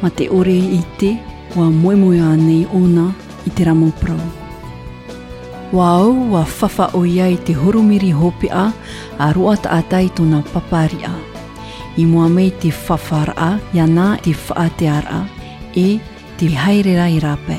Ma te ore i te, wa moemoe a nei ona i te ramo parau. Wa au wa whawha o ia i te horomiri hopea a roa ta ata i tona papa ria. I moa mei te whawha ra ia na te whaatea ra, e, te haere ra i rape.